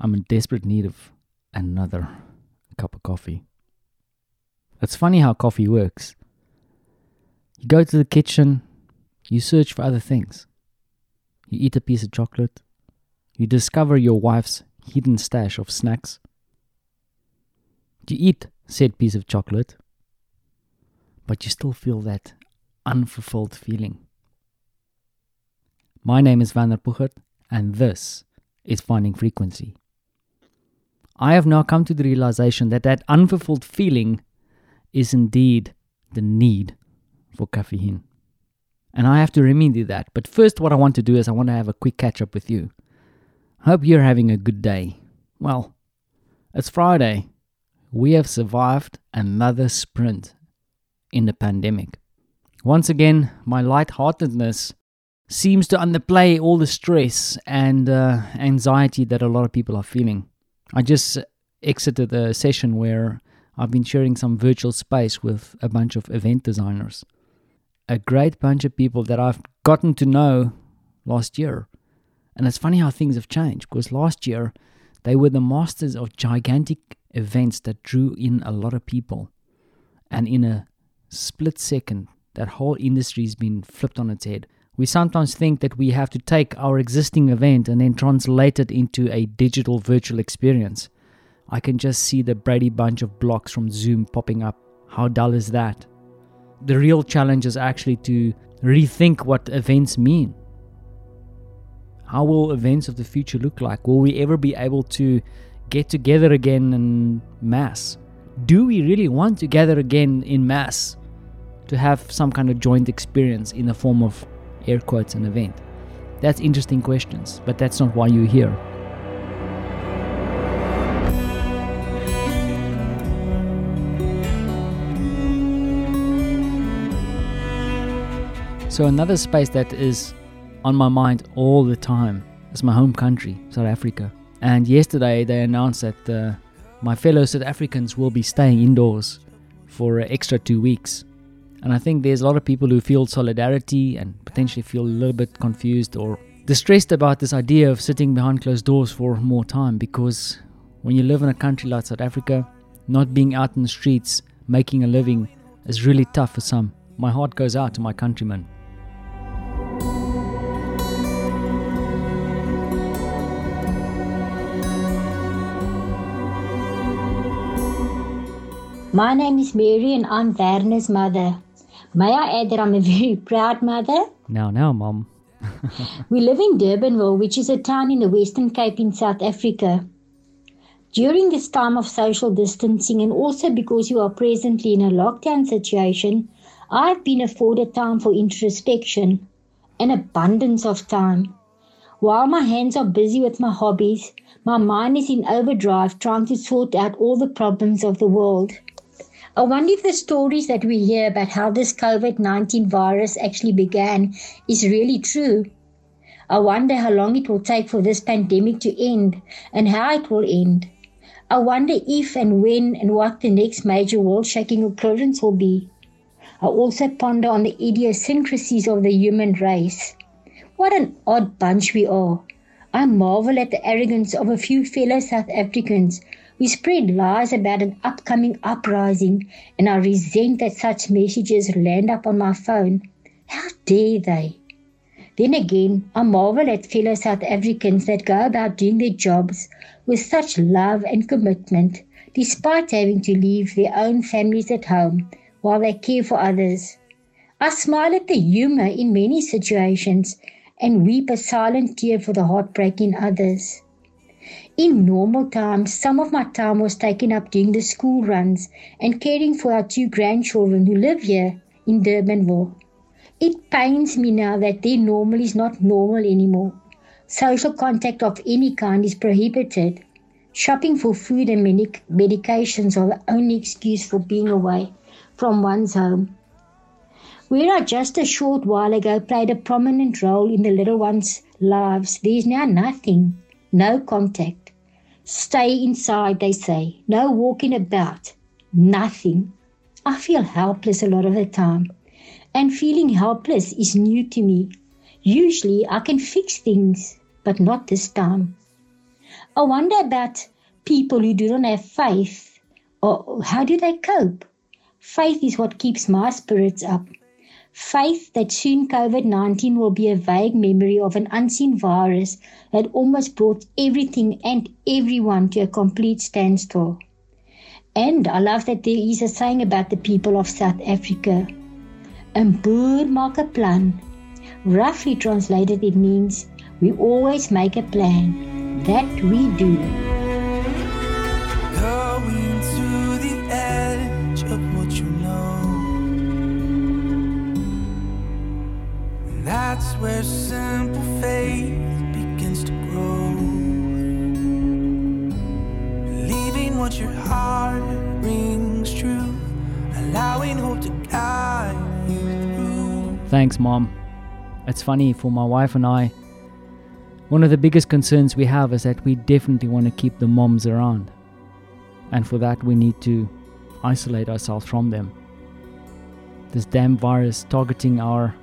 I'm in desperate need of another cup of coffee. It's funny how coffee works. You go to the kitchen, you search for other things. You eat a piece of chocolate, you discover your wife's hidden stash of snacks. You eat said piece of chocolate, but you still feel that unfulfilled feeling. My name is Werner Puchert, and this is Finding Frequency. I have now come to the realization that that unfulfilled feeling is indeed the need for caffeine. And I have to remedy that. But first, what I want to do is I want to have a quick catch up with you. Hope you're having a good day. Well, it's Friday. We have survived another sprint in the pandemic. Once again, my lightheartedness seems to underplay all the stress and uh, anxiety that a lot of people are feeling. I just exited a session where I've been sharing some virtual space with a bunch of event designers. A great bunch of people that I've gotten to know last year. And it's funny how things have changed because last year they were the masters of gigantic events that drew in a lot of people. And in a split second, that whole industry has been flipped on its head. We sometimes think that we have to take our existing event and then translate it into a digital virtual experience. I can just see the Brady Bunch of blocks from Zoom popping up. How dull is that? The real challenge is actually to rethink what events mean. How will events of the future look like? Will we ever be able to get together again in mass? Do we really want to gather again in mass to have some kind of joint experience in the form of air quotes an event? That's interesting questions, but that's not why you're here. So, another space that is on my mind all the time is my home country, South Africa. And yesterday they announced that uh, my fellow South Africans will be staying indoors for an extra two weeks. And I think there's a lot of people who feel solidarity and potentially feel a little bit confused or distressed about this idea of sitting behind closed doors for more time because when you live in a country like South Africa, not being out in the streets, making a living is really tough for some. My heart goes out to my countrymen. My name is Mary and I'm Werner's mother. May I add that I'm a very proud mother? Now, now, Mom. we live in Durbanville, which is a town in the Western Cape in South Africa. During this time of social distancing and also because you are presently in a lockdown situation, I've been afforded time for introspection, an abundance of time. While my hands are busy with my hobbies, my mind is in overdrive trying to sort out all the problems of the world. Uh, I wonder if the stories that we hear about how this COVID 19 virus actually began is really true. I wonder how long it will take for this pandemic to end and how it will end. I wonder if and when and what the next major world shaking occurrence will be. I also ponder on the idiosyncrasies of the human race. What an odd bunch we are. I marvel at the arrogance of a few fellow South Africans we spread lies about an upcoming uprising, and I resent that such messages land up on my phone. How dare they? Then again, I marvel at fellow South Africans that go about doing their jobs with such love and commitment, despite having to leave their own families at home while they care for others. I smile at the humor in many situations and weep a silent tear for the heartbreak in others. In normal times, some of my time was taken up doing the school runs and caring for our two grandchildren who live here in Durbanville. It pains me now that their normal is not normal anymore. Social contact of any kind is prohibited. Shopping for food and medic- medications are the only excuse for being away from one's home. Where I just a short while ago played a prominent role in the little ones' lives, there is now nothing, no contact. Stay inside, they say. No walking about. Nothing. I feel helpless a lot of the time. And feeling helpless is new to me. Usually I can fix things, but not this time. I wonder about people who do not have faith. Or how do they cope? Faith is what keeps my spirits up. Faith that soon COVID 19 will be a vague memory of an unseen virus that almost brought everything and everyone to a complete standstill. And I love that there is a saying about the people of South Africa. Een boer maak 'n plan. Roughly translated, it means we always make a plan. That we do. What your heart rings true, allowing hope to guide you through. Thanks, Mom. It's funny, for my wife and I, one of the biggest concerns we have is that we definitely want to keep the moms around. And for that, we need to isolate ourselves from them. This damn virus targeting our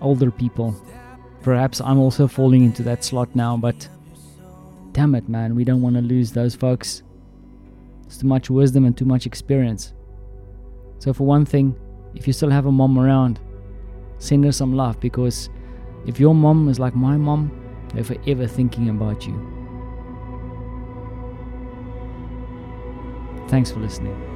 older people. Perhaps I'm also falling into that slot now, but damn it, man, we don't want to lose those folks. It's too much wisdom and too much experience. So, for one thing, if you still have a mom around, send her some love because if your mom is like my mom, they're forever thinking about you. Thanks for listening.